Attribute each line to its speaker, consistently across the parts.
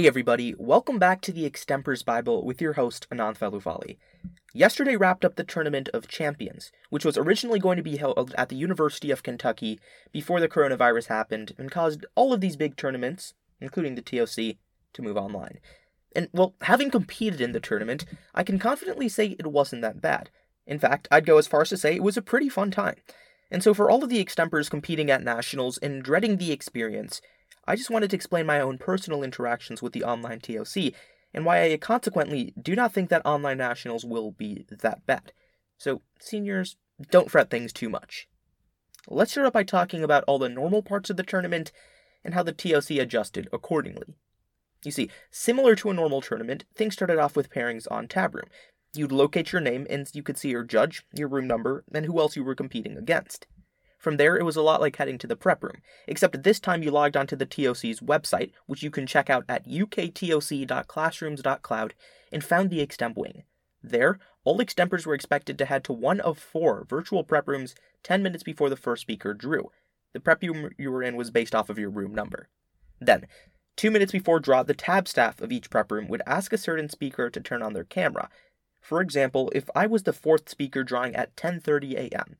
Speaker 1: Hey everybody, welcome back to the Extempers Bible with your host Anand Falufali. Yesterday wrapped up the Tournament of Champions, which was originally going to be held at the University of Kentucky before the coronavirus happened and caused all of these big tournaments, including the TOC, to move online. And well, having competed in the tournament, I can confidently say it wasn't that bad. In fact, I'd go as far as to say it was a pretty fun time. And so, for all of the extempers competing at nationals and dreading the experience, I just wanted to explain my own personal interactions with the online TOC and why I consequently do not think that online nationals will be that bad. So, seniors, don't fret things too much. Let's start out by talking about all the normal parts of the tournament and how the TOC adjusted accordingly. You see, similar to a normal tournament, things started off with pairings on Tabroom. You'd locate your name and you could see your judge, your room number, and who else you were competing against. From there, it was a lot like heading to the prep room, except this time you logged onto the TOC's website, which you can check out at uktoc.classrooms.cloud, and found the Extemp wing. There, all extempers were expected to head to one of four virtual prep rooms 10 minutes before the first speaker drew. The prep room you were in was based off of your room number. Then, two minutes before draw, the tab staff of each prep room would ask a certain speaker to turn on their camera. For example, if I was the fourth speaker drawing at 10:30 a.m.,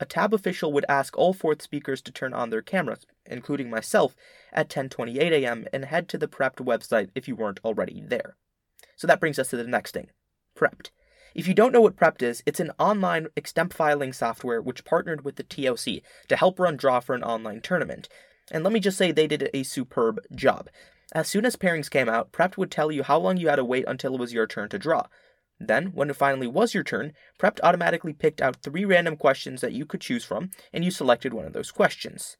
Speaker 1: a tab official would ask all fourth speakers to turn on their cameras, including myself, at 10:28 a.m. and head to the Prept website if you weren't already there. So that brings us to the next thing, Prept. If you don't know what Prept is, it's an online extemp filing software which partnered with the TOC to help run draw for an online tournament. And let me just say they did a superb job. As soon as pairings came out, Prept would tell you how long you had to wait until it was your turn to draw. Then, when it finally was your turn, Prept automatically picked out three random questions that you could choose from, and you selected one of those questions.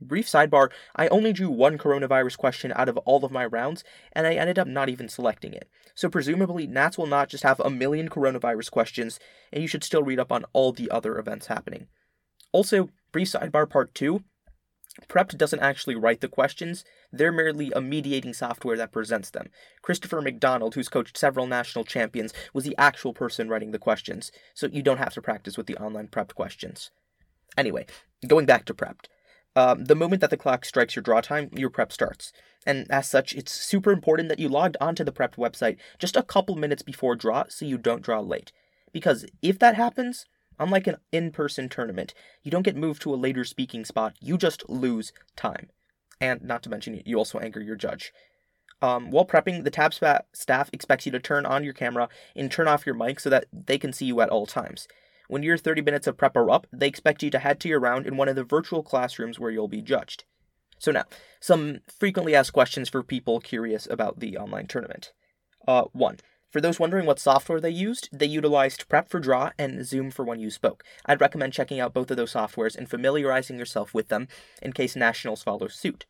Speaker 1: Brief sidebar I only drew one coronavirus question out of all of my rounds, and I ended up not even selecting it. So, presumably, Nats will not just have a million coronavirus questions, and you should still read up on all the other events happening. Also, brief sidebar part 2 Prept doesn't actually write the questions, they're merely a mediating software that presents them. Christopher McDonald, who's coached several national champions, was the actual person writing the questions, so you don't have to practice with the online Prept questions. Anyway, going back to Prept. Um, the moment that the clock strikes your draw time, your prep starts. And as such, it's super important that you logged onto the Prept website just a couple minutes before draw so you don't draw late. Because if that happens, Unlike an in person tournament, you don't get moved to a later speaking spot, you just lose time. And not to mention, you also anger your judge. Um, while prepping, the tab staff expects you to turn on your camera and turn off your mic so that they can see you at all times. When your 30 minutes of prep are up, they expect you to head to your round in one of the virtual classrooms where you'll be judged. So, now, some frequently asked questions for people curious about the online tournament. Uh, 1. For those wondering what software they used, they utilized Prept for Draw and Zoom for When You Spoke. I'd recommend checking out both of those softwares and familiarizing yourself with them in case Nationals follow suit.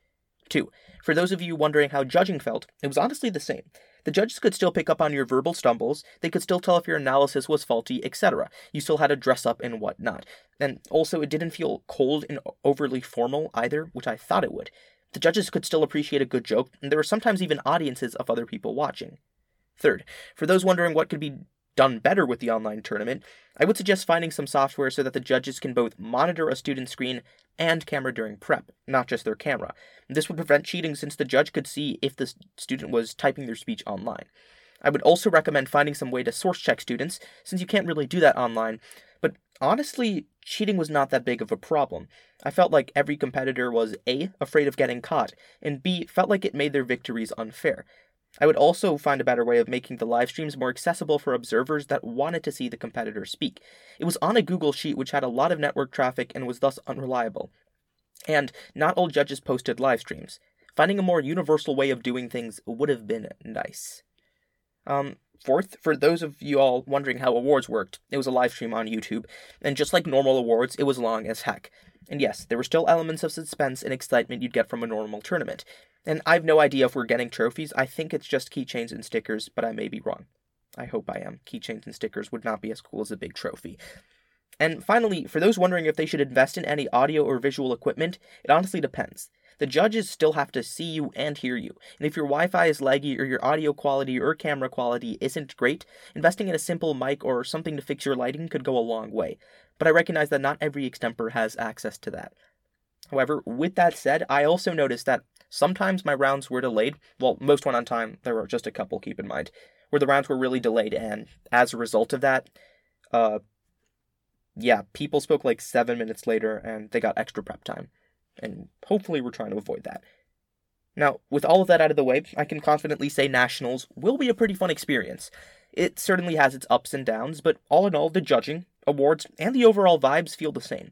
Speaker 1: 2. For those of you wondering how judging felt, it was honestly the same. The judges could still pick up on your verbal stumbles, they could still tell if your analysis was faulty, etc. You still had to dress up and whatnot. And also, it didn't feel cold and overly formal either, which I thought it would. The judges could still appreciate a good joke, and there were sometimes even audiences of other people watching. Third, for those wondering what could be done better with the online tournament, I would suggest finding some software so that the judges can both monitor a student's screen and camera during prep, not just their camera. This would prevent cheating since the judge could see if the student was typing their speech online. I would also recommend finding some way to source check students, since you can't really do that online. But honestly, cheating was not that big of a problem. I felt like every competitor was A, afraid of getting caught, and B, felt like it made their victories unfair. I would also find a better way of making the live streams more accessible for observers that wanted to see the competitor speak. It was on a Google Sheet which had a lot of network traffic and was thus unreliable. And not all judges posted live streams. Finding a more universal way of doing things would have been nice. Um, fourth, for those of you all wondering how awards worked, it was a live stream on YouTube, and just like normal awards, it was long as heck. And yes, there were still elements of suspense and excitement you'd get from a normal tournament. And I have no idea if we're getting trophies. I think it's just keychains and stickers, but I may be wrong. I hope I am. Keychains and stickers would not be as cool as a big trophy. And finally, for those wondering if they should invest in any audio or visual equipment, it honestly depends. The judges still have to see you and hear you, and if your Wi Fi is laggy or your audio quality or camera quality isn't great, investing in a simple mic or something to fix your lighting could go a long way. But I recognize that not every extemper has access to that. However, with that said, I also noticed that Sometimes my rounds were delayed. Well, most went on time. There were just a couple, keep in mind, where the rounds were really delayed. And as a result of that, uh, yeah, people spoke like seven minutes later and they got extra prep time. And hopefully, we're trying to avoid that. Now, with all of that out of the way, I can confidently say Nationals will be a pretty fun experience. It certainly has its ups and downs, but all in all, the judging, awards, and the overall vibes feel the same.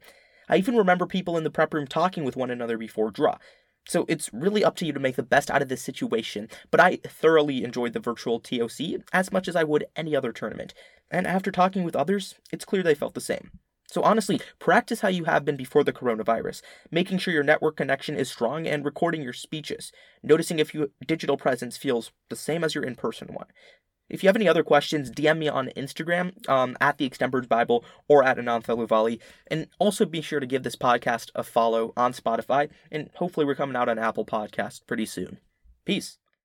Speaker 1: I even remember people in the prep room talking with one another before draw. So it's really up to you to make the best out of this situation, but I thoroughly enjoyed the virtual TOC as much as I would any other tournament. And after talking with others, it's clear they felt the same. So honestly, practice how you have been before the coronavirus, making sure your network connection is strong and recording your speeches, noticing if your digital presence feels the same as your in-person one. If you have any other questions, DM me on Instagram um, at the Extempers Bible or at Anantha Luvali. And also be sure to give this podcast a follow on Spotify. And hopefully, we're coming out on Apple Podcasts pretty soon. Peace.